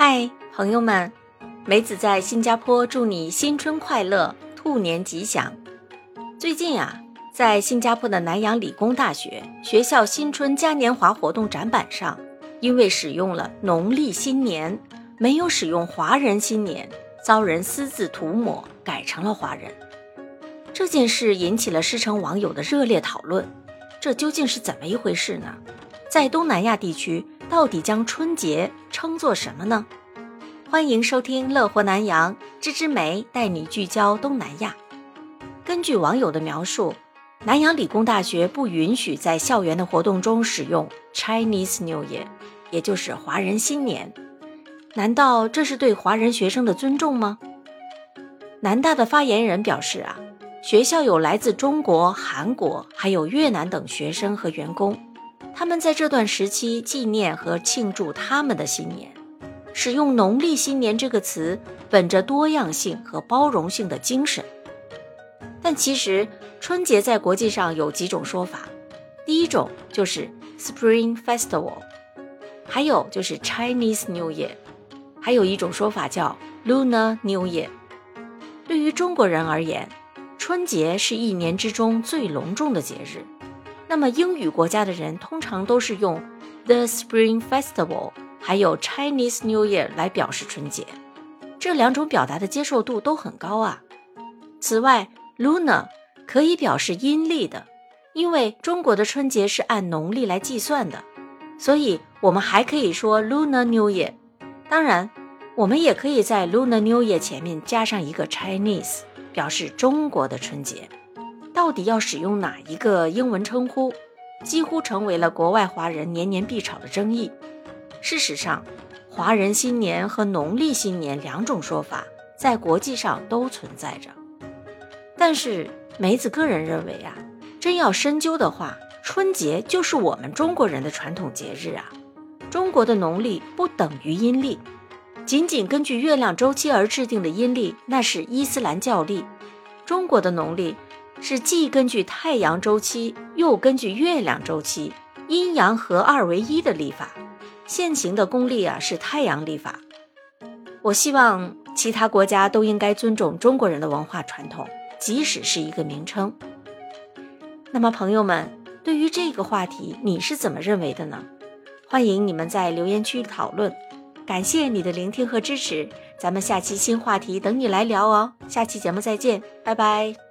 嗨，朋友们，梅子在新加坡祝你新春快乐，兔年吉祥。最近啊，在新加坡的南洋理工大学学校新春嘉年华活动展板上，因为使用了农历新年，没有使用华人新年，遭人私自涂抹，改成了华人。这件事引起了狮城网友的热烈讨论，这究竟是怎么一回事呢？在东南亚地区。到底将春节称作什么呢？欢迎收听《乐活南洋》，芝芝梅带你聚焦东南亚。根据网友的描述，南洋理工大学不允许在校园的活动中使用 Chinese New Year，也就是华人新年。难道这是对华人学生的尊重吗？南大的发言人表示啊，学校有来自中国、韩国还有越南等学生和员工。他们在这段时期纪念和庆祝他们的新年，使用“农历新年”这个词，本着多样性和包容性的精神。但其实春节在国际上有几种说法，第一种就是 Spring Festival，还有就是 Chinese New Year，还有一种说法叫 Lunar New Year。对于中国人而言，春节是一年之中最隆重的节日。那么英语国家的人通常都是用 the Spring Festival，还有 Chinese New Year 来表示春节，这两种表达的接受度都很高啊。此外，Luna 可以表示阴历的，因为中国的春节是按农历来计算的，所以我们还可以说 Lunar New Year。当然，我们也可以在 Lunar New Year 前面加上一个 Chinese，表示中国的春节。到底要使用哪一个英文称呼，几乎成为了国外华人年年必吵的争议。事实上，华人新年和农历新年两种说法在国际上都存在着。但是梅子个人认为啊，真要深究的话，春节就是我们中国人的传统节日啊。中国的农历不等于阴历，仅仅根据月亮周期而制定的阴历，那是伊斯兰教历。中国的农历。是既根据太阳周期，又根据月亮周期，阴阳合二为一的历法。现行的公历啊是太阳历法。我希望其他国家都应该尊重中国人的文化传统，即使是一个名称。那么，朋友们，对于这个话题，你是怎么认为的呢？欢迎你们在留言区讨论。感谢你的聆听和支持，咱们下期新话题等你来聊哦。下期节目再见，拜拜。